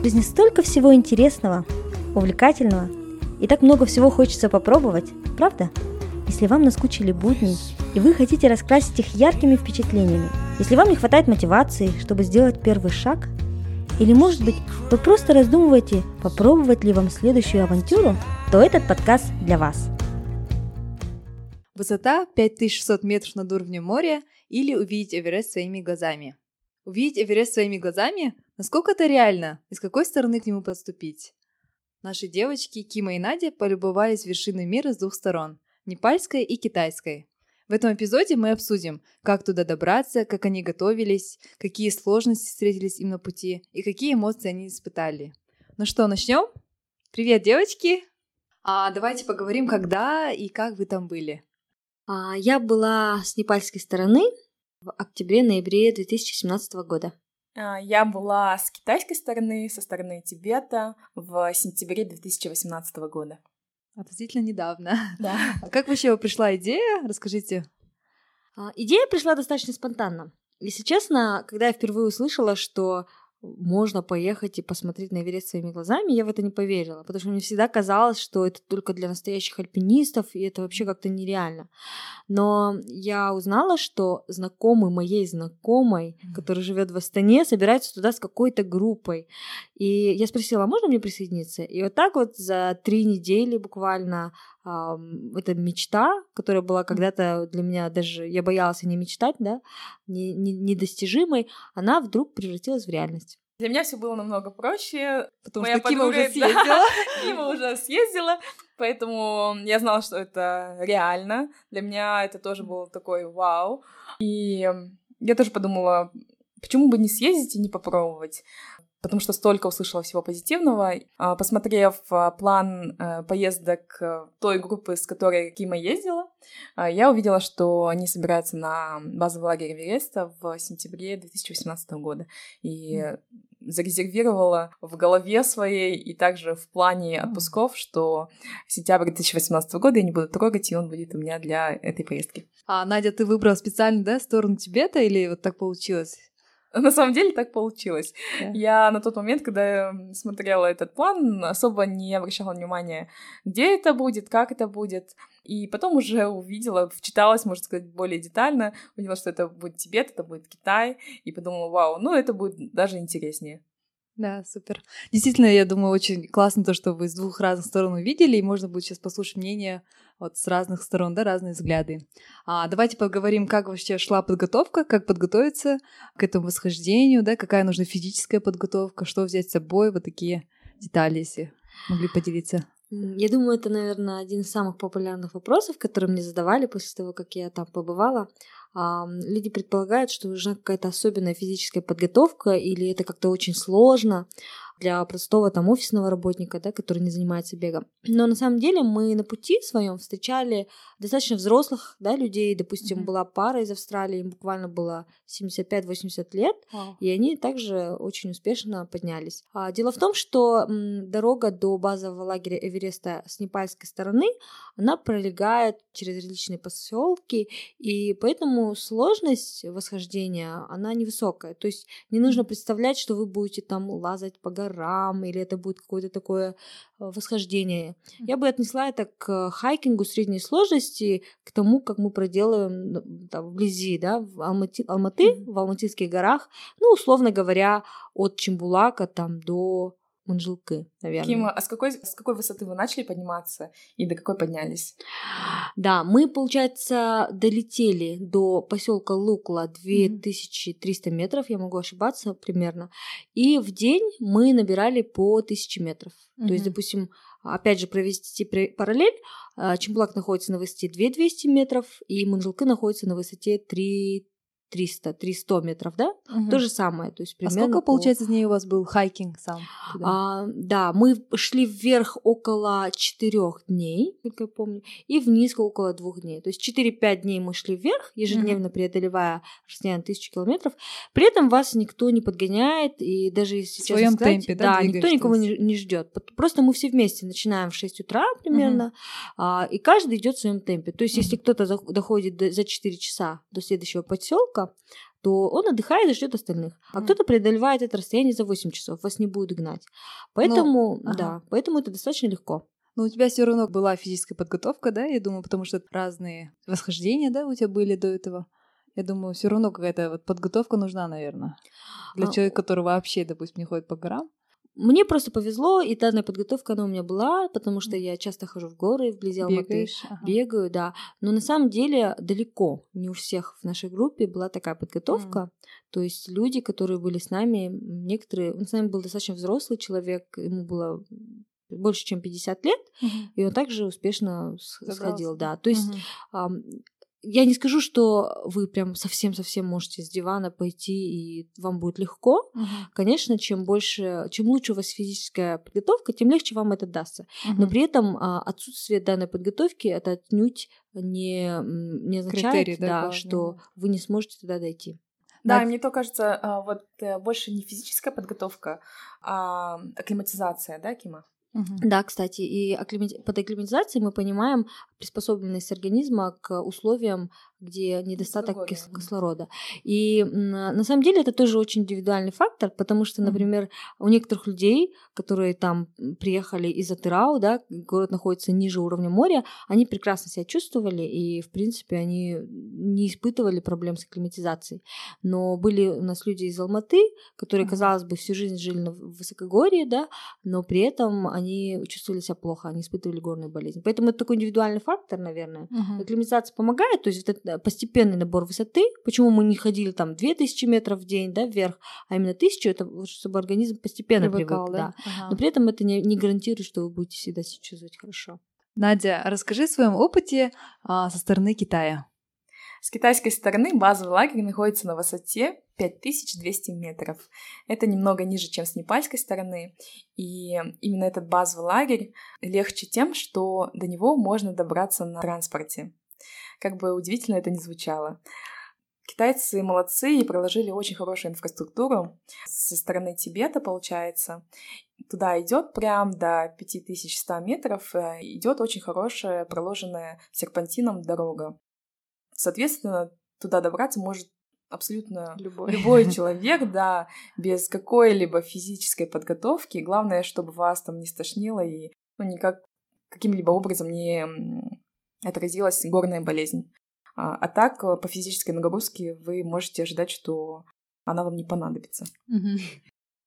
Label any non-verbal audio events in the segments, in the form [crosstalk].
В жизни столько всего интересного, увлекательного, и так много всего хочется попробовать, правда? Если вам наскучили будни, и вы хотите раскрасить их яркими впечатлениями, если вам не хватает мотивации, чтобы сделать первый шаг, или, может быть, вы просто раздумываете, попробовать ли вам следующую авантюру, то этот подкаст для вас. Высота 5600 метров над уровнем моря или увидеть Эверест своими глазами. Увидеть Эверест своими глазами? Насколько это реально? И с какой стороны к нему подступить? Наши девочки Кима и Надя полюбовались вершиной мира с двух сторон – непальской и китайской. В этом эпизоде мы обсудим, как туда добраться, как они готовились, какие сложности встретились им на пути и какие эмоции они испытали. Ну что, начнем? Привет, девочки! А давайте поговорим, когда и как вы там были. А, я была с непальской стороны в октябре-ноябре 2017 года. А, я была с китайской стороны, со стороны Тибета в сентябре 2018 года. Относительно недавно. [laughs] Да. А как вообще пришла идея? Расскажите. А, идея пришла достаточно спонтанно. Если честно, когда я впервые услышала, что можно поехать и посмотреть на Эверест своими глазами, я в это не поверила, потому что мне всегда казалось, что это только для настоящих альпинистов, и это вообще как-то нереально. Но я узнала, что знакомый моей знакомой, который живет в Астане, собирается туда с какой-то группой. И я спросила, а можно мне присоединиться? И вот так вот за три недели буквально эта мечта, которая была когда-то для меня даже, я боялась не мечтать, да, не, не, недостижимой, она вдруг превратилась в реальность. Для меня все было намного проще, потому Моя что Кима уже съездила. Да, [laughs] Кима уже съездила, поэтому я знала, что это реально. Для меня это тоже был такой вау. И я тоже подумала, почему бы не съездить и не попробовать потому что столько услышала всего позитивного. А, посмотрев а, план э, поездок э, той группы, с которой Кима ездила, а, я увидела, что они собираются на базовый лагерь Эвереста в сентябре 2018 года. И зарезервировала в голове своей и также в плане отпусков, что сентябрь 2018 года я не буду трогать, и он будет у меня для этой поездки. А, Надя, ты выбрала специально, да, сторону Тибета или вот так получилось? [laughs] На самом деле так получилось. Yeah. Я на тот момент, когда я смотрела этот план, особо не обращала внимания, где это будет, как это будет. И потом уже увидела, вчиталась, можно сказать, более детально, увидела, что это будет Тибет, это будет Китай, и подумала, вау, ну это будет даже интереснее. Да, супер. Действительно, я думаю, очень классно то, что вы с двух разных сторон увидели, и можно будет сейчас послушать мнение вот с разных сторон, да, разные взгляды. А, давайте поговорим, как вообще шла подготовка, как подготовиться к этому восхождению, да, какая нужна физическая подготовка, что взять с собой, вот такие детали, если могли поделиться. Я думаю, это, наверное, один из самых популярных вопросов, которые мне задавали после того, как я там побывала. Люди предполагают, что нужна какая-то особенная физическая подготовка или это как-то очень сложно для простого там офисного работника, да, который не занимается бегом. Но на самом деле мы на пути своем встречали достаточно взрослых да, людей. Допустим, mm-hmm. была пара из Австралии, им буквально было 75-80 лет, wow. и они также очень успешно поднялись. А, дело в том, что м, дорога до базового лагеря Эвереста с непальской стороны, она пролегает через различные поселки, и поэтому сложность восхождения, она невысокая. То есть не нужно представлять, что вы будете там лазать по горам, горам, или это будет какое-то такое э, восхождение. Я бы отнесла это к хайкингу средней сложности, к тому, как мы проделываем там, вблизи, да, в Алматы, Алматы в Алматинских горах, ну, условно говоря, от Чембулака там до Манжилкы, наверное. Кима, а с какой, с какой высоты вы начали подниматься и до какой поднялись? Да, мы, получается, долетели до поселка Лукла 2300 метров, я могу ошибаться примерно, и в день мы набирали по 1000 метров. Mm-hmm. То есть, допустим, опять же, провести параллель, а, Чембулак находится на высоте 2200 метров, и Манжилкы находится на высоте 3 300, 300 метров, да? Угу. То же самое, то есть примерно. А сколько, по... получается, дней у вас был хайкинг сам? А, да, мы шли вверх около 4 дней, как я помню, и вниз около 2 дней. То есть 4-5 дней мы шли вверх, ежедневно угу. преодолевая расстояние тысячу километров. При этом вас никто не подгоняет, и даже если в своем сказать, темпе, да, да никто никого не, не ждет. Просто мы все вместе начинаем в 6 утра примерно, угу. а, и каждый идет в своем темпе. То есть, угу. если кто-то доходит за 4 часа до следующего поселка, то он отдыхает и ждет остальных. А Мгм. кто-то преодолевает это расстояние за 8 часов, вас не будет гнать. Поэтому, ага. да, поэтому это достаточно легко. Но у тебя все равно была физическая подготовка, да, я думаю, потому что разные восхождения, да, у тебя были до этого. Я думаю, все равно какая-то вот подготовка нужна, наверное, для А, человека, который вообще, допустим, не ходит по горам. Мне просто повезло, и данная подготовка, она у меня была, потому что я часто хожу в горы вблизи Алматы. Ага. Бегаю, да. Но на самом деле далеко не у всех в нашей группе была такая подготовка. То есть люди, которые были с нами, некоторые... Он с нами был достаточно взрослый человек, ему было больше, чем 50 лет, Мгм. и он также успешно Забрался, сходил, да? То есть Мгм. Я не скажу, что вы прям совсем-совсем можете с дивана пойти, и вам будет легко. Мгм. Конечно, чем больше, чем лучше у вас физическая подготовка, тем легче вам это дастся. Но Мгм. при этом а, отсутствие данной подготовки это отнюдь не, не означает, Критерий, да, да, что вы не сможете туда дойти. Да, Надь- мне то кажется, а, вот э, больше не физическая подготовка, а акклиматизация, да, Кима? Мгм. Да, кстати, и акклимати- под акклиматизацией мы понимаем приспособленность организма к условиям, где недостаток мгм. кислорода. И м, на самом деле это тоже очень индивидуальный фактор, потому что, например, у некоторых людей, которые там приехали из Атырау, да, город находится ниже уровня моря, они прекрасно себя чувствовали, и, в принципе, они не испытывали проблем с акклиматизацией. Но были у нас люди из Алматы, которые, казалось бы, всю жизнь жили в- высокогорье, да, но при этом они чувствовали себя плохо, они испытывали горную болезнь. Поэтому это такой индивидуальный фактор, наверное. Мгм. Акклиматизация помогает, то есть вот это постепенный набор высоты. Почему мы не ходили там 2000 метров в день, да, вверх, а именно 1000, это чтобы организм постепенно Привыкал, привык, да. Ага. Но при этом это не, не гарантирует, что вы будете всегда себя чувствовать хорошо. Надя, расскажи о своем опыте а, со стороны Китая. С китайской стороны базовый лагерь находится на высоте 5200 метров. Это немного ниже, чем с непальской стороны. И именно этот базовый лагерь легче тем, что до него можно добраться на транспорте. Как бы удивительно это ни звучало. Китайцы молодцы и проложили очень хорошую инфраструктуру. Со стороны Тибета, получается, туда идет прям до 5100 метров, э, идет очень хорошая проложенная серпантином дорога. Соответственно, туда добраться может абсолютно Любой. любой [laughs] человек, да, без какой-либо физической подготовки. Главное, чтобы вас там не стошнило и ну, никак каким-либо образом не отразилась горная болезнь. А, а так, э, по физической нагрузке вы можете ожидать, что она вам не понадобится. Мгм.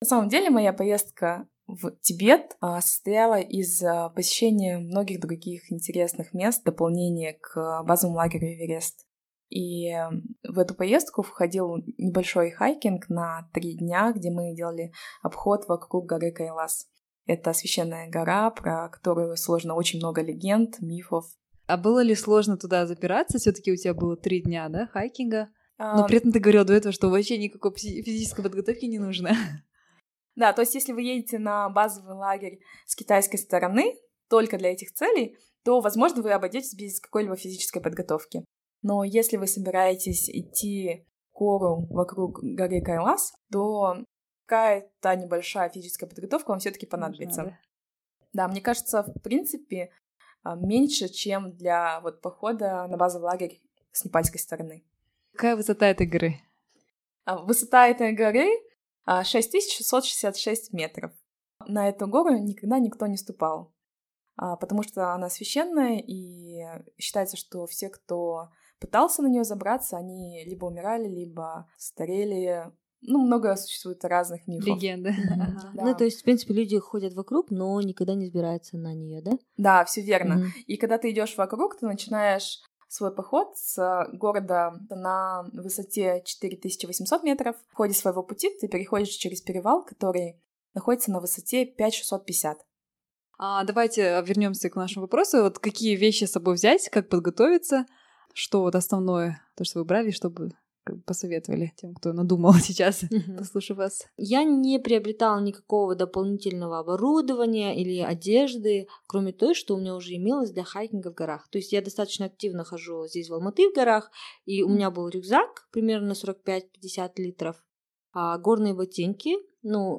На самом деле, моя поездка в Тибет а, состояла из а, посещения многих других интересных мест, дополнение к базовому лагерю Эверест. И э, в эту поездку входил небольшой хайкинг на три дня, где мы делали обход вокруг горы Кайлас. Это священная гора, про которую сложно очень много легенд, мифов. А было ли сложно туда запираться? Все-таки у тебя было три дня, да, хайкинга? Но при этом ты говорил до этого, что вообще никакой фи- физической подготовки не нужно. [laughs] Да, то есть если вы едете на базовый лагерь с китайской стороны только для этих целей, то, возможно, вы обойдетесь без какой-либо физической подготовки. Но если вы собираетесь идти гору вокруг горы Кайлас, то какая-то небольшая физическая подготовка вам все-таки понадобится. Нужно, Да, мне кажется, в принципе, меньше, чем для вот похода на базовый лагерь с непальской стороны. Какая высота этой горы? А, Высота этой горы а, 6666 метров. На эту гору никогда никто не ступал, а, потому что она священная, и считается, что все, кто пытался на нее забраться, они либо умирали, либо старели. Ну, много существует разных мифов. Ага. Да. Ну, то есть, в принципе, люди ходят вокруг, но никогда не сбираются на нее, да? Да, все верно. И когда ты идешь вокруг, ты начинаешь свой поход с города на высоте 4800 метров. В ходе своего пути ты переходишь через перевал, который находится на высоте 5650. А, давайте вернемся к нашему вопросу. Вот какие вещи с собой взять, как подготовиться, что вот основное, то, что вы брали, чтобы посоветовали тем, кто надумал [laughs] сейчас, Мгм. послушав вас. Я не приобретала никакого дополнительного оборудования или одежды, кроме той, что у меня уже имелось для хайкинга в горах. То есть я достаточно активно хожу здесь в Алматы в горах, и у меня был рюкзак примерно на 45-50 литров, а горные ботинки. Ну,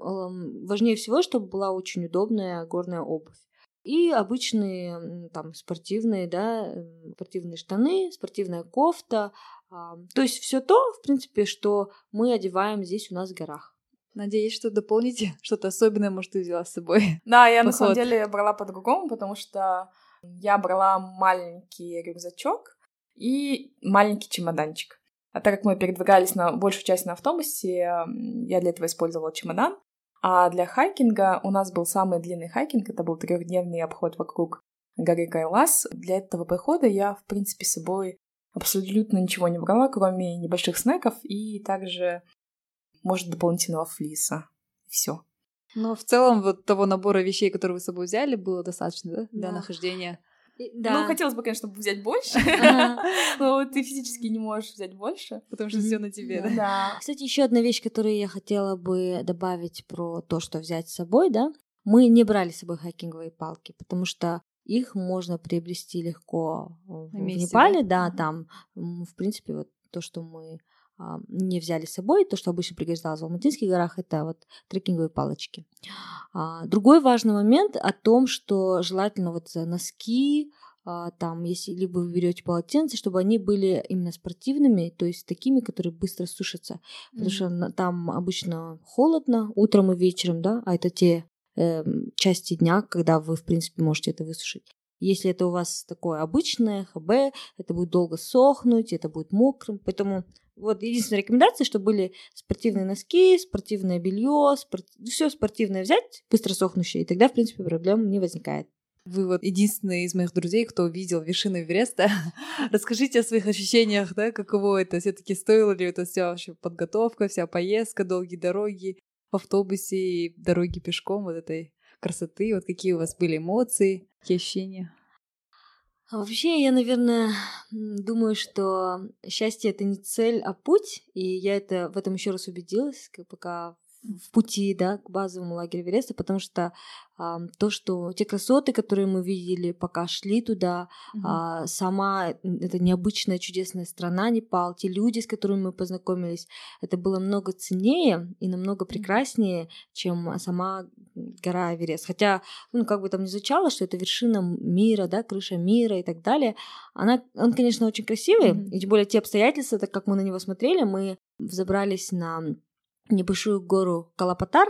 важнее всего, чтобы была очень удобная горная обувь. И обычные там спортивные, да, спортивные штаны, спортивная кофта, то есть все то, в принципе, что мы одеваем здесь у нас в горах. Надеюсь, что дополните [laughs] что-то особенное, может, ты взяла с собой. [laughs] Да, я на самом деле брала по-другому, потому что я брала маленький рюкзачок и маленький чемоданчик. А так как мы передвигались на большую часть на автобусе, я для этого использовала чемодан. А для хайкинга у нас был самый длинный хайкинг, это был трехдневный обход вокруг горы Кайлас. Для этого похода я, в принципе, с собой абсолютно ничего не брала, кроме небольших снеков и также, может, дополнительного флиса. Все. Но в целом вот того набора вещей, которые вы с собой взяли, было достаточно, да, для да. нахождения? Да. Ну, хотелось бы, конечно, взять больше, [laughs] но ты физически не можешь взять больше, потому что все на тебе, да? Да. Кстати, еще одна вещь, которую я хотела бы добавить про то, что взять с собой, да, мы не брали с собой хайкинговые палки, потому что их можно приобрести легко в Непале, да, там, в принципе, вот то, что мы а, не взяли с собой. То, что обычно пригождалось в Алматинских горах, это вот трекинговые палочки. А, другой важный момент о том, что желательно вот носки, а, там, если либо вы берете полотенце, чтобы они были именно спортивными, то есть такими, которые быстро сушатся, потому mm-hmm. что там обычно холодно утром и вечером, да, а это те э, части дня, когда вы, в принципе, можете это высушить. Если это у вас такое обычное ХБ, это будет долго сохнуть, это будет мокрым, поэтому вот единственная рекомендация, чтобы были спортивные носки, спортивное белье, спорт... все спортивное взять, быстро сохнущее, и тогда, в принципе, проблем не возникает. Вы вот единственный из моих друзей, кто видел вершины Эвереста. [laughs] Расскажите о своих ощущениях, да, каково это? все таки стоило ли это вся вообще подготовка, вся поездка, долгие дороги в автобусе и дороги пешком, вот этой красоты, вот какие у вас были эмоции, какие ощущения? А вообще, я, наверное, думаю, что счастье это не цель, а путь. И я это в этом еще раз убедилась, пока в пути, да, к базовому лагерю Вереста, потому что а, то, что те красоты, которые мы видели, пока шли туда, mm-hmm. а, сама эта необычная чудесная страна Непал, те люди, с которыми мы познакомились, это было много ценнее и намного прекраснее, чем сама гора Эверест. Хотя, ну, как бы там ни звучало, что это вершина мира, да, крыша мира и так далее, она, он, конечно, очень красивый, mm-hmm. и тем более те обстоятельства, так как мы на него смотрели, мы взобрались на небольшую гору Калапатар,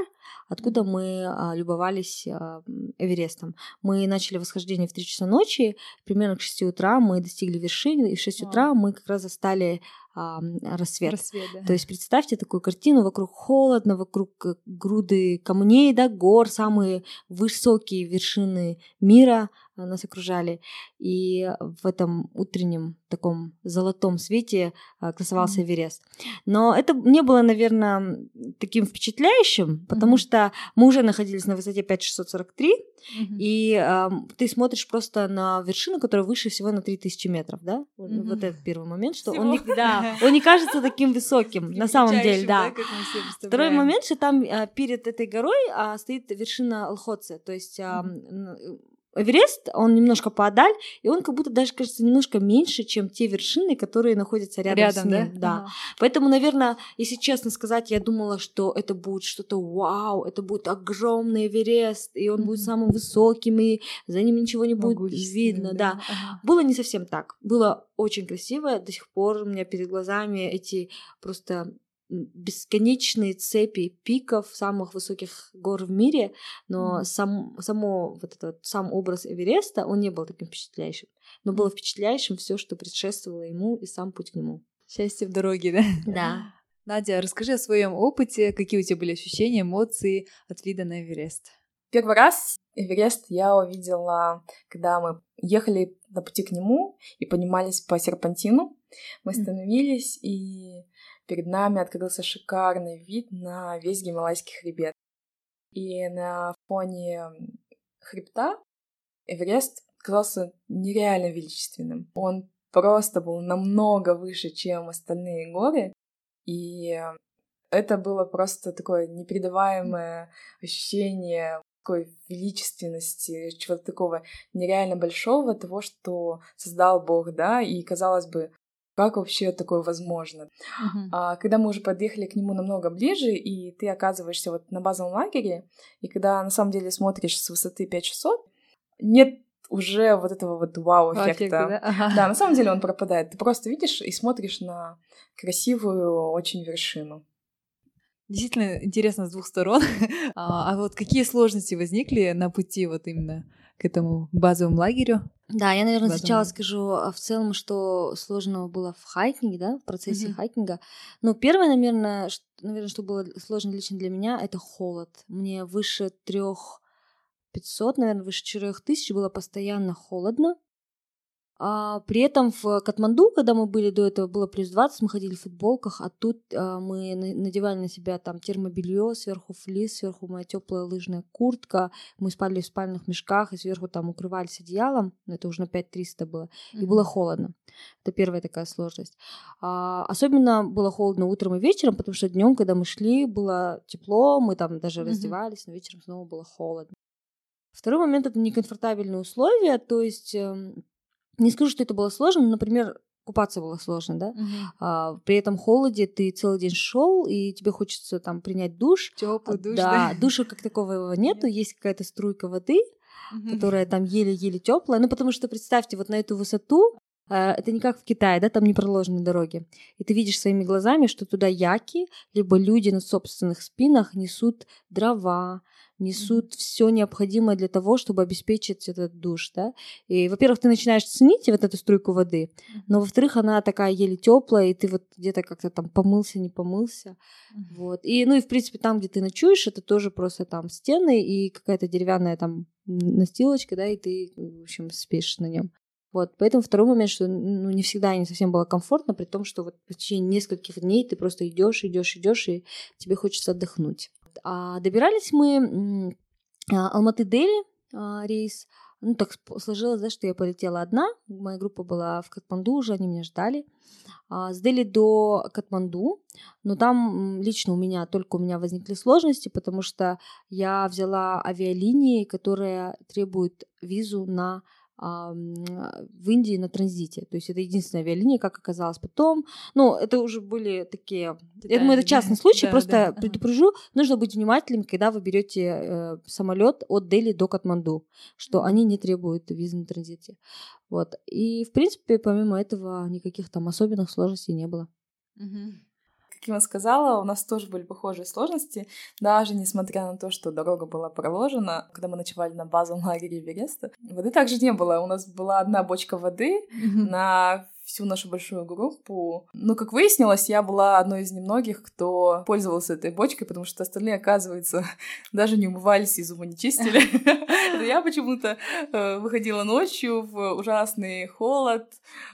откуда мы а, любовались а, Эверестом. Мы начали восхождение в 3 часа ночи, примерно к 6 утра мы достигли вершины, и в 6 утра мы как раз застали а, рассвет. рассвет да. То есть представьте такую картину, вокруг холодно, вокруг э, груды камней, да, гор, самые высокие вершины мира нас окружали. И в этом утреннем таком золотом свете а, красовался. Эверест. Но это не было, наверное, таким впечатляющим, потому mm-hmm. что мы уже находились на высоте 5643, mm-hmm. и э, ты смотришь просто на вершину, которая выше всего на 3000 метров, да? Mm-hmm. Вот этот первый момент, что он не, да, [laughs] он не кажется таким высоким, на самом деле, да. Второй момент, что там а, перед этой горой стоит вершина Лхотце, то есть Эверест, он немножко поодаль, и он как будто даже кажется немножко меньше, чем те вершины, которые находятся рядом, рядом с ним. Да? да. Ага. Поэтому, наверное, если честно сказать, я думала, что это будет что-то вау, это будет огромный Эверест, и он mm-hmm. будет самым высоким, и за ним ничего не будет видно. Да. да. Ага. Было не совсем так. Было очень красиво. До сих пор у меня перед глазами эти просто бесконечные цепи пиков самых высоких гор в мире, но mm. сам, само вот этот сам образ Эвереста, он не был таким впечатляющим, но было впечатляющим все, что предшествовало ему и сам путь к нему. Счастье в дороге, да? Да. [laughs] Nadя, расскажи о своем опыте, какие у тебя были ощущения, эмоции от вида на Эверест. Первый раз Эверест я увидела, когда мы ехали на пути к нему и поднимались по серпантину. Мы остановились, и перед нами открылся шикарный вид на весь Гималайский хребет. И на фоне хребта Эверест казался нереально величественным. Он просто был намного выше, чем остальные горы, и это было просто такое непередаваемое ощущение такой величественности, чего-то такого нереально большого, того, что создал Бог, да, и, казалось бы, как вообще такое возможно? Uh-huh. А, когда мы уже подъехали к нему намного ближе, и ты оказываешься вот на базовом лагере, и когда на самом деле смотришь с высоты 5600, нет уже вот этого вот вау-эффекта. да? Ага. Да, на самом деле он пропадает. Ты просто видишь и смотришь на красивую очень вершину. Действительно интересно с двух сторон. [laughs] А, а вот какие сложности возникли на пути вот именно к этому базовому лагерю? Да, я, наверное, Базовый. сначала скажу а, в целом, что сложного было в хайкинге, да, в процессе Мгм. хайкинга. Ну, первое, наверное, ш- наверное, что было сложно лично для меня, это холод. Мне выше трех 500, наверное, выше 4000 было постоянно холодно. А, при этом в Катманду, когда мы были до этого, было плюс 20, мы ходили в футболках, а тут а, мы на- надевали на себя там термобелье, сверху флис, сверху моя теплая лыжная куртка, мы спали в спальных мешках и сверху там укрывались одеялом, но это уже на 5300 было, и было холодно. Это первая такая сложность. А, особенно было холодно утром и вечером, потому что днем, когда мы шли, было тепло, мы там даже Мгм. раздевались, но вечером снова было холодно. Второй момент это некомфортабельные условия, то есть эм, не скажу, что это было сложно, но, например, купаться было сложно, да. Мгм. А, при этом холоде ты целый день шел, и тебе хочется там принять душ. Теплый А, душ, да, душа как такового [laughs] нету, есть какая-то струйка воды, Мгм. которая там еле-еле теплая. Ну, потому что представьте, вот на эту высоту э, это не как в Китае, да, там не проложены дороги. И ты видишь своими глазами, что туда яки, либо люди на собственных спинах несут дрова, несут все необходимое для того, чтобы обеспечить этот душ, да. И, во-первых, ты начинаешь ценить вот эту струйку воды, но, во-вторых, она такая еле теплая, и ты вот где-то как-то там помылся, не помылся, Мгм. вот. И, ну и, в принципе, там, где ты ночуешь, это тоже просто там стены и какая-то деревянная там настилочка, да, и ты, в общем, спишь на нем. Вот, поэтому второй момент, что ну, не всегда не совсем было комфортно, при том, что вот в течение нескольких дней ты просто идешь, идешь, идешь, и тебе хочется отдохнуть. А добирались мы а, Алматы-Дели а, рейс. Ну, так сложилось, да, что я полетела одна. Моя группа была в Катманду уже, они меня ждали. А, С Дели до Катманду. Но там лично у меня, только у меня возникли сложности, потому что я взяла авиалинии, которые требуют визу на в Индии на транзите. То есть это единственная авиалиния, как оказалось потом. Ну, это уже были такие... Я думаю, это частный да. случай, Да, просто да, ага. предупрежу, нужно быть внимательным, когда вы берете э, самолет от Дели до Катманду, что Мгм. они не требуют визы на транзите. Вот. И, в принципе, помимо этого, никаких там особенных сложностей не было. Мгм. Вам сказала, у нас тоже были похожие сложности, даже несмотря на то, что дорога была проложена. Когда мы ночевали на базовом лагере Эвереста, воды также не было. У нас была одна бочка воды Мгм. на всю нашу большую группу. Но, как выяснилось, я была одной из немногих, кто пользовался этой бочкой, потому что остальные, оказывается, [laughs] даже не умывались и зубы не чистили. [laughs] Я почему-то э, выходила ночью в ужасный холод,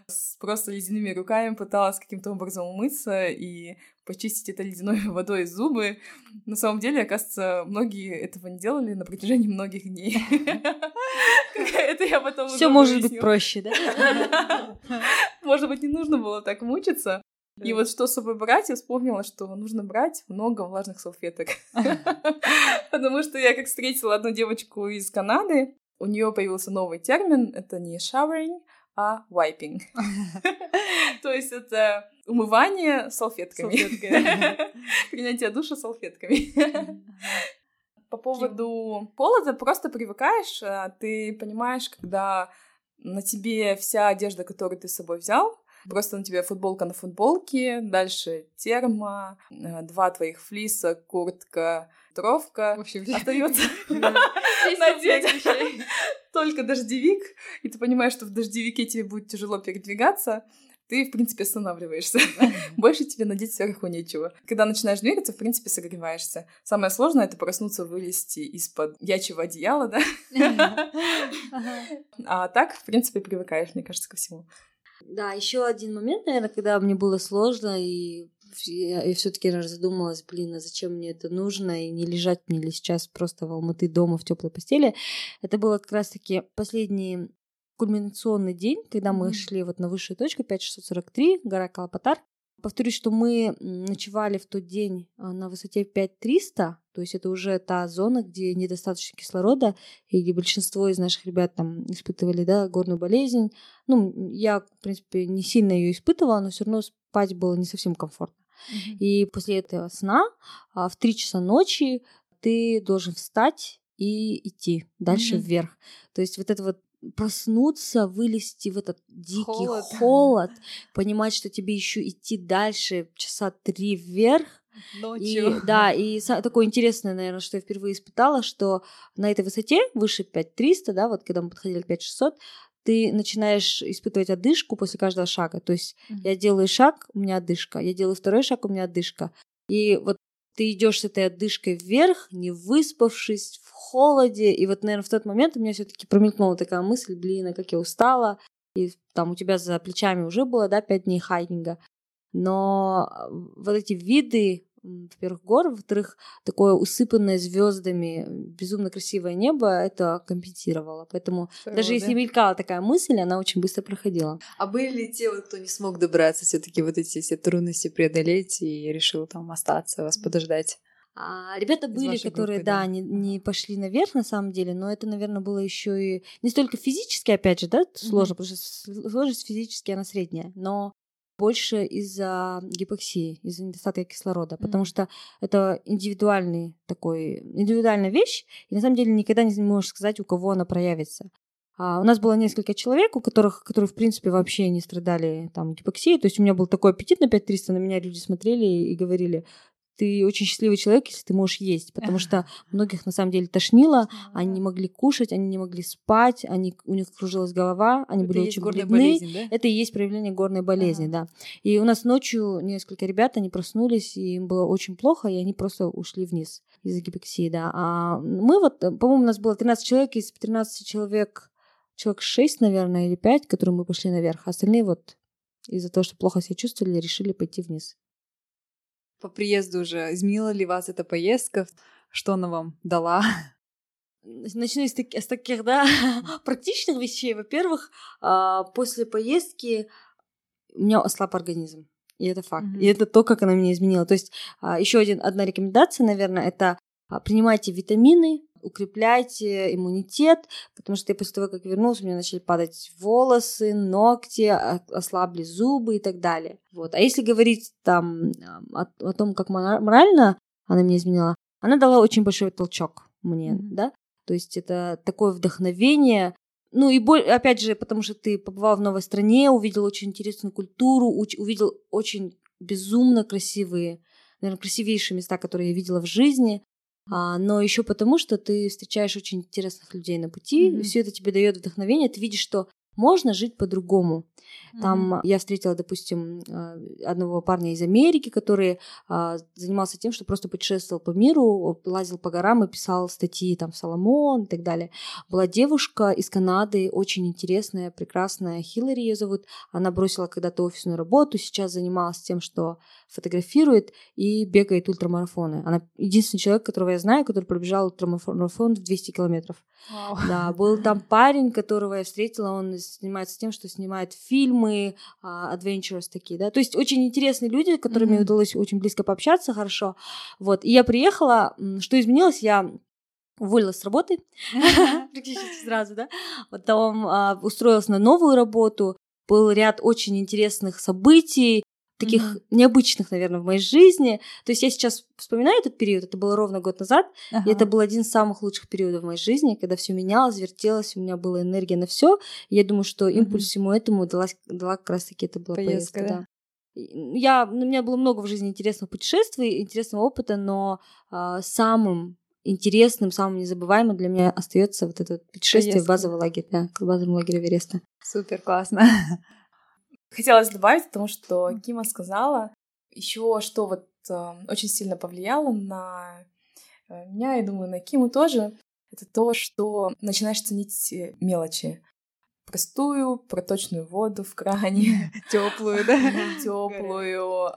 с просто ледяными руками пыталась каким-то образом умыться и почистить это ледяной [laughs] водой зубы. На самом деле, оказывается, многие этого не делали на протяжении многих дней. [laughs] Это я потом Все может быть проще, да? [laughs] Может быть, не нужно было так мучиться. И вот что с собой брать, я вспомнила, что нужно брать много влажных салфеток. Потому что я как встретила одну девочку из Канады, у нее появился новый термин, это не showering, а wiping. [laughs] [laughs] То есть это умывание салфетками. [laughs] Принятие душа салфетками. По поводу холода просто привыкаешь, а, ты понимаешь, когда на тебе вся одежда, которую ты с собой взял, просто на тебе футболка на футболке, дальше термо, а, два твоих флиса, куртка, тровка. В общем, Остается надеть. Только дождевик, и ты понимаешь, что в дождевике тебе будет тяжело передвигаться, ты, в принципе, останавливаешься. Больше тебе надеть сверху нечего. Когда начинаешь двигаться, в принципе, согреваешься. Самое сложное — это проснуться, вылезти из-под ячего одеяла, да? А так, в принципе, привыкаешь, мне кажется, ко всему. Да, еще один момент, наверное, когда мне было сложно, и я, все-таки задумалась, блин, а зачем мне это нужно, и не лежать мне ли сейчас просто в Алматы дома в теплой постели. Это было как раз-таки последний кульминационный день, когда мы Мгм. шли вот на высшую точку, 5643, гора Калапатар. Повторюсь, что мы ночевали в тот день а, на высоте 5300, то есть это уже та зона, где недостаточно кислорода, и где большинство из наших ребят там испытывали, да, горную болезнь. Ну, я, в принципе, не сильно ее испытывала, но все равно спать было не совсем комфортно. Мгм. И после этого сна а, в 3 часа ночи ты должен встать и идти дальше Мгм. вверх. То есть вот это вот проснуться, вылезти в этот дикий Холод. холод, [laughs] понимать, что тебе еще идти дальше часа три вверх. И, Ночью. да, [laughs] и такое интересное, наверное, что я впервые испытала, что на этой высоте, выше 5300, да, вот когда мы подходили к 5600, ты начинаешь испытывать одышку после каждого шага. То есть Мгм. я делаю шаг, у меня одышка, я делаю второй шаг, у меня одышка. И вот ты идешь с этой одышкой вверх, не выспавшись, в холоде. И вот, наверное, в тот момент у меня все-таки промелькнула такая мысль, блин, а как я устала. И там у тебя за плечами уже было, да, пять дней хайкинга. Но а, вот эти виды, во-первых, гор, во-вторых, такое усыпанное звездами, безумно красивое небо, это компенсировало. Поэтому даже Здорово, если да? мелькала такая мысль, она очень быстро проходила. А были ли те, кто не смог добраться, все-таки вот эти все трудности преодолеть и решил там остаться, вас подождать? А, ребята Из были, которые, группы, да, да. не, не пошли наверх на самом деле, но это, наверное, было еще и не столько физически, опять же, да, сложно, потому что сложность физически она средняя, но больше из-за гипоксии, из-за недостатка кислорода, потому Мгм. что это индивидуальный такой, индивидуальная вещь, и на самом деле никогда не можешь сказать, у кого она проявится. А у нас было несколько человек, у которых, которые, в принципе, вообще не страдали там гипоксией. То есть у меня был такой аппетит на 5300, на меня люди смотрели и говорили, ты очень счастливый человек, если ты можешь есть, потому что многих на самом деле тошнило, они не могли кушать, они не могли спать, они, у них кружилась голова, они Это были очень бледны. болезнь, да? Это и есть проявление горной болезни, да. И у нас ночью несколько ребят, они проснулись, и им было очень плохо, и они просто ушли вниз из-за гипоксии, да. А мы вот, э, по-моему, у нас было 13 человек, из 13 человек, человек 6, наверное, или 5, которые мы пошли наверх, а остальные вот из-за того, что плохо себя чувствовали, решили пойти вниз. По приезду уже изменила ли вас эта поездка? Что она вам дала? Начну из таки- с таких, да, [laughs] практичных вещей. Во-первых, а, после поездки у меня ослаб организм. И это факт. Мгм. И это то, как она меня изменила. То есть еще один, одна рекомендация, наверное, это а, принимайте витамины, укрепляйте иммунитет, потому что я после того, как вернулась, у меня начали падать волосы, ногти, ослабли зубы и так далее. Вот. А если говорить там о, о том, как мора- морально она меня изменила, она дала очень большой толчок мне, Мгм. да, то есть это такое вдохновение, ну и боль, опять же, потому что ты побывал в новой стране, увидел очень интересную культуру, уч- увидел очень безумно красивые, наверное, красивейшие места, которые я видела в жизни, а, но еще потому, что ты встречаешь очень интересных людей на пути, Мгм. все это тебе дает вдохновение, ты видишь, что можно жить по-другому. Там я встретила, допустим, э, одного парня из Америки, который а, занимался тем, что просто путешествовал по миру, лазил по горам и писал статьи там в Соломон и так далее. Была девушка из Канады, очень интересная, прекрасная, Хиллари ее зовут. Она бросила когда-то офисную работу, сейчас занималась тем, что фотографирует и бегает ультрамарафоны. Она единственный человек, которого я знаю, который пробежал ультрамарафон в 200 километров. Вау. Да, был там парень, которого я встретила, он занимается тем, что снимает фильмы, а, adventures такие, да. То есть очень интересные люди, с которыми Мгм. удалось очень близко пообщаться, хорошо. Вот, и я приехала, что изменилось, я уволилась с работы [laughs] [laughs] практически сразу, да. Потом а, устроилась на новую работу, был ряд очень интересных событий, таких Мгм. необычных, наверное, в моей жизни. То есть я сейчас вспоминаю этот период, это было ровно год назад, и Ага. это был один из самых лучших периодов в моей жизни, когда все менялось, вертелось, у меня была энергия на все. Я думаю, что импульс Мгм. всему этому далась, дала как раз-таки это была Поездка, поездка. да? да. И, Я, ну, у меня было много в жизни интересных путешествий, интересного опыта, но а, самым интересным, самым незабываемым для меня остается вот это путешествие Поездка. в базовый лагерь, да, к базовому лагерю Эвереста. Супер, классно. [laughs] Хотелось добавить к тому, что Кима сказала, еще что вот э, очень сильно повлияло на э, меня, и думаю, на Киму тоже, это то, что начинаешь ценить э, мелочи. Простую проточную воду в кране, [laughs] Теплую, да? [laughs] теплую,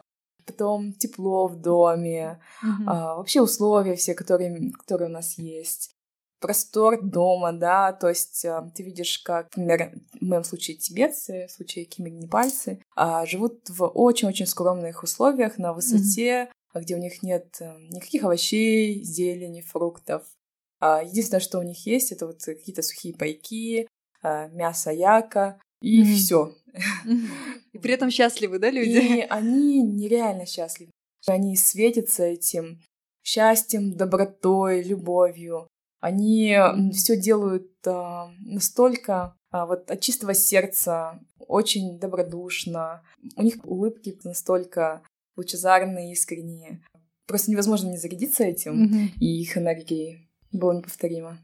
потом тепло в доме, а, вообще условия все, которые, которые у нас есть. Простор дома, да, то есть а, ты видишь, как, например, в моем случае тибетцы, в случае Кими непальцы, а, живут в очень-очень скромных условиях на высоте, а где у них нет э, никаких овощей, зелени, фруктов. А, Единственное, что у них есть, это вот какие-то сухие пайки, мясо яка и Мгм. все. И при этом счастливы, да, люди? И они нереально счастливы. Они светятся этим счастьем, добротой, любовью. Они все делают а, настолько а, вот от чистого сердца, очень добродушно. У них улыбки настолько лучезарные, искренние. Просто невозможно не зарядиться этим, mm-hmm. и их энергией было неповторимо.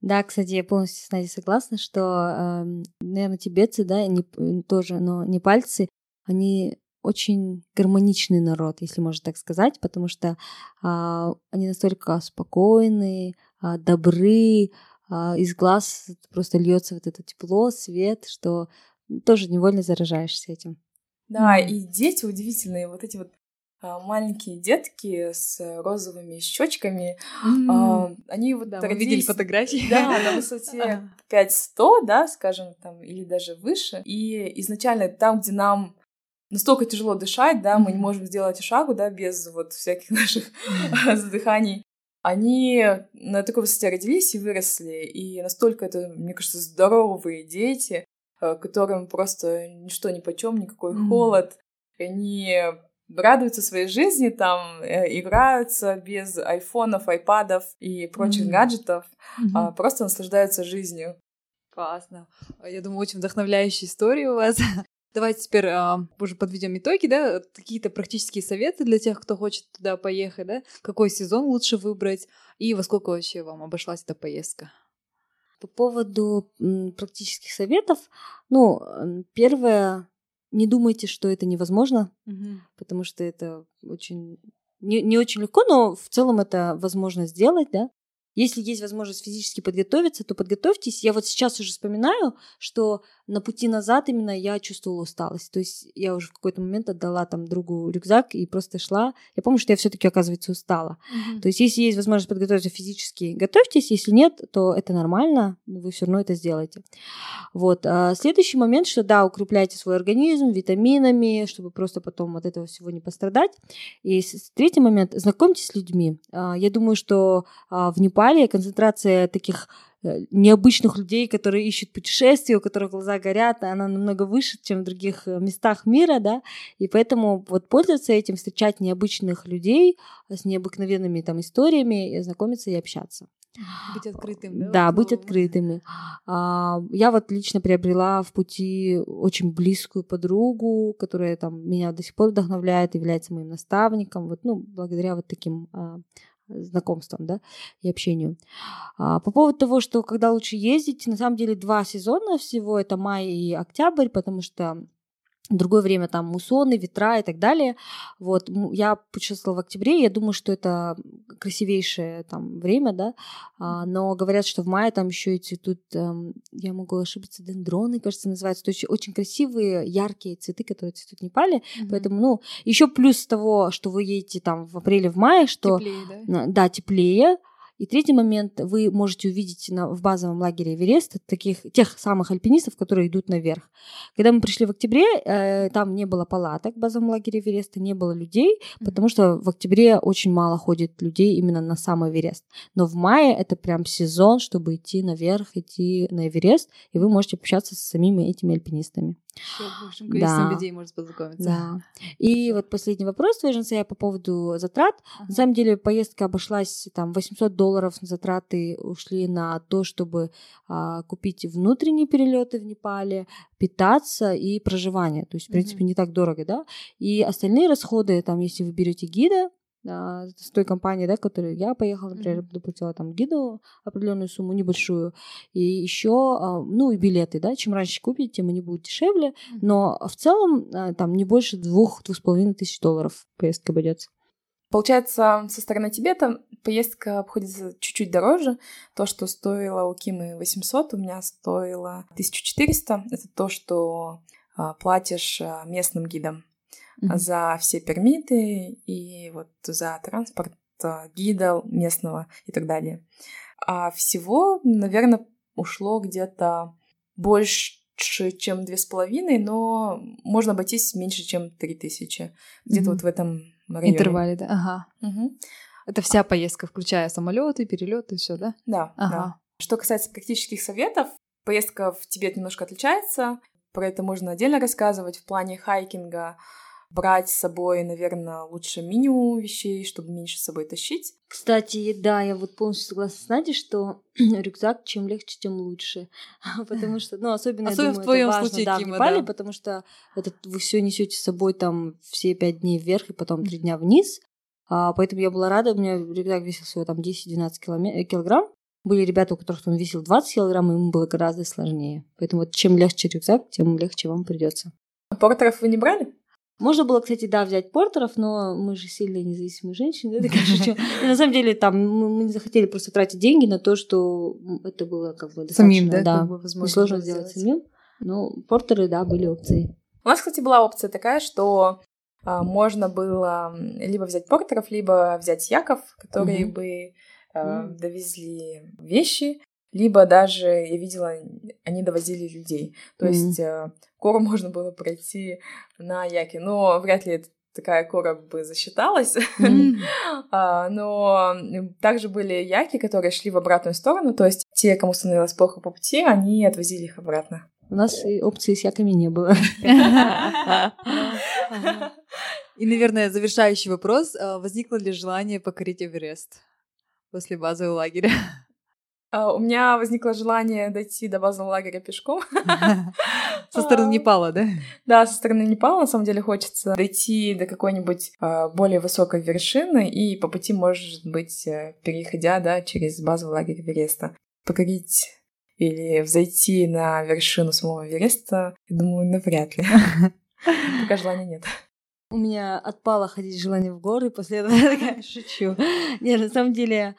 Да, кстати, я полностью с Надей согласна, что, э, наверное, тибетцы, да, не, тоже, но не пальцы, они очень гармоничный народ, если можно так сказать, потому что а, они настолько спокойные, добры, а, из глаз просто льется вот это тепло, свет, что тоже невольно заражаешься этим. Да, и дети удивительные, вот эти вот а, маленькие детки с розовыми щечками, mm. а, они вот да, родились... мы видели фотографии. Да, на [laughs] высоте 5100, да, скажем, там, или даже выше. И изначально там, где нам настолько тяжело дышать, да, мы не можем сделать и шагу, да, без вот всяких [laughs] наших задыханий они на такой высоте родились и выросли, и настолько это, мне кажется, здоровые дети, э, которым просто ничто ни почем, никакой mm. холод, они радуются своей жизни, там э, играются без айфонов, айпадов и прочих mm. гаджетов, mm-hmm. а просто наслаждаются жизнью. Классно. Я думаю, очень вдохновляющая история у вас. Давайте теперь а, уже подведем итоги, да, какие-то практические советы для тех, кто хочет туда поехать, да, какой сезон лучше выбрать и во сколько вообще вам обошлась эта поездка. По поводу практических советов, ну, первое, не думайте, что это невозможно, угу. потому что это очень не, не очень легко, но в целом это возможно сделать, да. Если есть возможность физически подготовиться, то подготовьтесь. Я вот сейчас уже вспоминаю, что на пути назад именно я чувствовала усталость. То есть я уже в какой-то момент отдала там другу рюкзак и просто шла. Я помню, что я все-таки, оказывается, устала. Mm-hmm. То есть если есть возможность подготовиться физически, готовьтесь. Если нет, то это нормально, вы все равно это сделаете. Вот. А следующий момент, что да, укрепляйте свой организм витаминами, чтобы просто потом от этого всего не пострадать. И третий момент, знакомьтесь с людьми. А, я думаю, что а, в Непале концентрация таких Э, необычных людей, которые ищут путешествия, у которых глаза горят, она намного выше, чем в других э, местах мира, да, и поэтому вот пользоваться этим, встречать необычных людей с необыкновенными там историями, и знакомиться и общаться. Быть открытым, да? Да, быть открытыми. А, я вот лично приобрела в пути очень близкую подругу, которая там меня до сих пор вдохновляет, является моим наставником, вот, ну, благодаря вот таким а, знакомствам, да, и общению. А, по поводу того, что когда лучше ездить, на самом деле два сезона всего, это май и октябрь, потому что другое время там муссоны, ветра и так далее. Вот, я путешествовала в октябре, я думаю, что это красивейшее там время, да, а, но говорят, что в мае там еще и цветут, эм, я могу ошибиться, дендроны, кажется, называются, то есть очень красивые, яркие цветы, которые цветут в Непале, mm-hmm. поэтому, ну, еще плюс того, что вы едете там в апреле, в мае, что... Теплее, да? Да, теплее, и третий момент, вы можете увидеть на, в базовом лагере Эверест таких, тех самых альпинистов, которые идут наверх. Когда мы пришли в октябре, э, там не было палаток в базовом лагере Эвереста, не было людей, mm-hmm. потому что в октябре очень мало ходит людей именно на сам Эверест. Но в мае это прям сезон, чтобы идти наверх, идти на Эверест, и вы можете общаться с самими этими альпинистами. Все да. людей может познакомиться. Да. И вот последний вопрос, Тверженца, я по поводу затрат. Ага. На самом деле поездка обошлась там 800 долларов затраты ушли на то, чтобы а, купить внутренние перелеты в Непале, питаться и проживание. То есть, в принципе, mm не так дорого, да. И остальные расходы, там, если вы берете гида, а, с той компанией, да, которой я поехала, например, mm-hmm. доплатила там гиду определенную сумму небольшую, и еще, а, ну, и билеты, да, чем раньше купите, тем они будут дешевле, mm-hmm. но в целом а, там не больше двух-двух с половиной тысяч долларов поездка обойдется. Получается, со стороны Тибета поездка обходится чуть-чуть дороже. То, что стоило у Кимы 800, у меня стоило 1400. Это то, что платишь местным гидам mm-hmm. за все пермиты и вот за транспорт а, гида местного и так далее. А всего, наверное, ушло где-то больше чем две с половиной, но можно обойтись меньше, чем три тысячи. Где-то mm-hmm. вот в этом районе. Интервале, да. Ага. Угу. Это вся поездка, включая самолеты, перелеты, все, да? Да. Ага. Да. Что касается практических советов, поездка в Тибет немножко отличается. Про это можно отдельно рассказывать в плане хайкинга брать с собой, наверное, лучше минимум вещей, чтобы меньше с собой тащить. Кстати, да, я вот полностью согласна с Надей, что [clears throat] рюкзак чем легче, тем лучше. [laughs] потому что, ну, особенно, особенно я думаю, в твоем это важно, случае, да, Кима, в Непале, да. потому что это вы все несете с собой там все пять дней вверх и потом три дня вниз. А, поэтому я была рада, у меня рюкзак весил всего там 10-12 киломе- килограмм. Были ребята, у которых он весил 20 килограмм, и ему было гораздо сложнее. Поэтому вот чем легче рюкзак, тем легче вам придется. Портеров вы не брали? Можно было, кстати, да, взять портеров, но мы же сильные независимые женщины, шучу. И на самом деле, там, мы не захотели просто тратить деньги на то, что это было как бы достаточно, Самим, да, было сделать самим. Но портеры, да, были опцией. У нас, кстати, была опция такая, что а, можно было либо взять портеров, либо взять яков, которые бы а, довезли вещи, либо даже, я видела, они довозили людей. То Мгм. есть гору можно было пройти на яке, но вряд ли это такая кора бы засчиталась. [laughs] А, Но также были яки, которые шли в обратную сторону, то есть те, кому становилось плохо по пути, они отвозили их обратно. У нас и опции с яками не было. И, наверное, завершающий вопрос. А, Возникло ли желание покорить Эверест после базового лагеря? А, У меня возникло желание дойти до базового лагеря пешком. [laughs] Со стороны Непала, да? Да, со стороны Непала, на самом деле, хочется дойти до какой-нибудь а, более высокой вершины и по пути, может быть, э, переходя, да, через базовый лагерь Эвереста, покорить или взойти на вершину самого Эвереста, я думаю, навряд ли. [laughs] Пока желания нет. У меня отпало ходить желание в горы после этого. Я такая [laughs] шучу. Нет, на самом деле,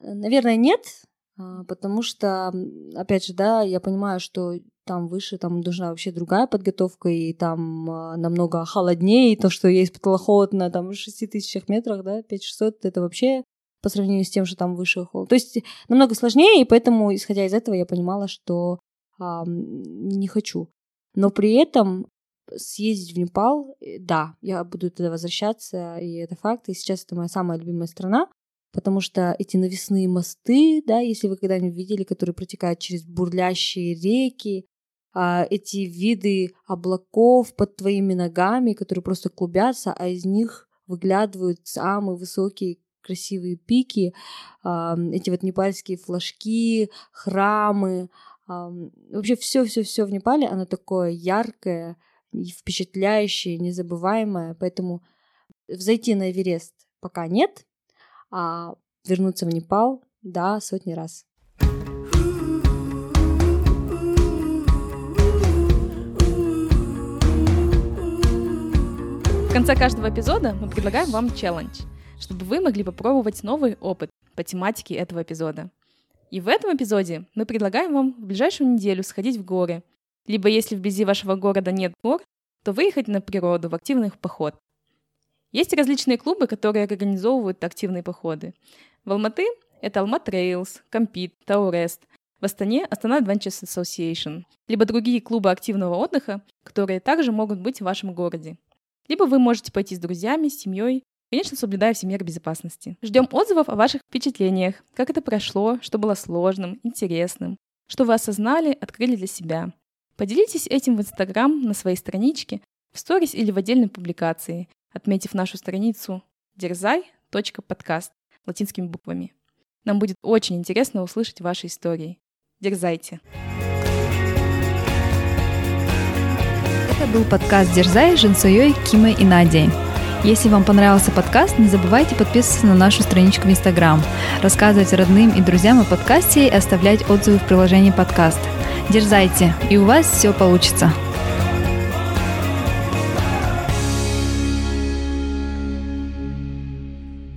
наверное, нет, а, потому что, опять же, да, я понимаю, что там выше, там нужна вообще другая подготовка, и там а, намного холоднее, и то, что испытала холод на там 6 тысячах метрах, да, 5600, это вообще по сравнению с тем, что там выше холод. То есть намного сложнее, и поэтому, исходя из этого, я понимала, что а, не хочу. Но при этом съездить в Непал, э, да, я буду туда возвращаться, и это факт. И сейчас это моя самая любимая страна, потому что эти навесные мосты, да, если вы когда-нибудь видели, которые протекают через бурлящие реки, а, эти виды облаков под твоими ногами, которые просто клубятся, а из них выглядывают самые высокие красивые пики, а, эти вот непальские флажки, храмы, ам, вообще все, все, все в Непале, оно такое яркое, впечатляющее, незабываемое, поэтому взойти на Эверест пока нет, а вернуться в Непал, да, сотни раз. В конце каждого эпизода мы предлагаем вам челлендж, чтобы вы могли попробовать новый опыт по тематике этого эпизода. И в этом эпизоде мы предлагаем вам в ближайшую неделю сходить в горы, либо если вблизи вашего города нет гор, то выехать на природу в активный поход. Есть различные клубы, которые организовывают активные походы. В Алматы это Алма Trails, Компит, Тау Рест. В Астане Астана Adventures Association. Либо другие клубы активного отдыха, которые также могут быть в вашем городе. Либо вы можете пойти с друзьями, с семьей, конечно, соблюдая все меры безопасности. Ждем отзывов о ваших впечатлениях, как это прошло, что было сложным, интересным, что вы осознали, открыли для себя. Поделитесь этим в Инстаграм на своей страничке, в сторис или в отдельной публикации, отметив нашу страницу дерзай.подкаст латинскими буквами. Нам будет очень интересно услышать ваши истории. Дерзайте! Это был подкаст «Дерзай» с Женсуей, Кимой и Надей. Если вам понравился подкаст, не забывайте подписываться на нашу страничку в Инстаграм, рассказывать родным и друзьям о подкасте и оставлять отзывы в приложении подкаст. Дерзайте, и у вас все получится.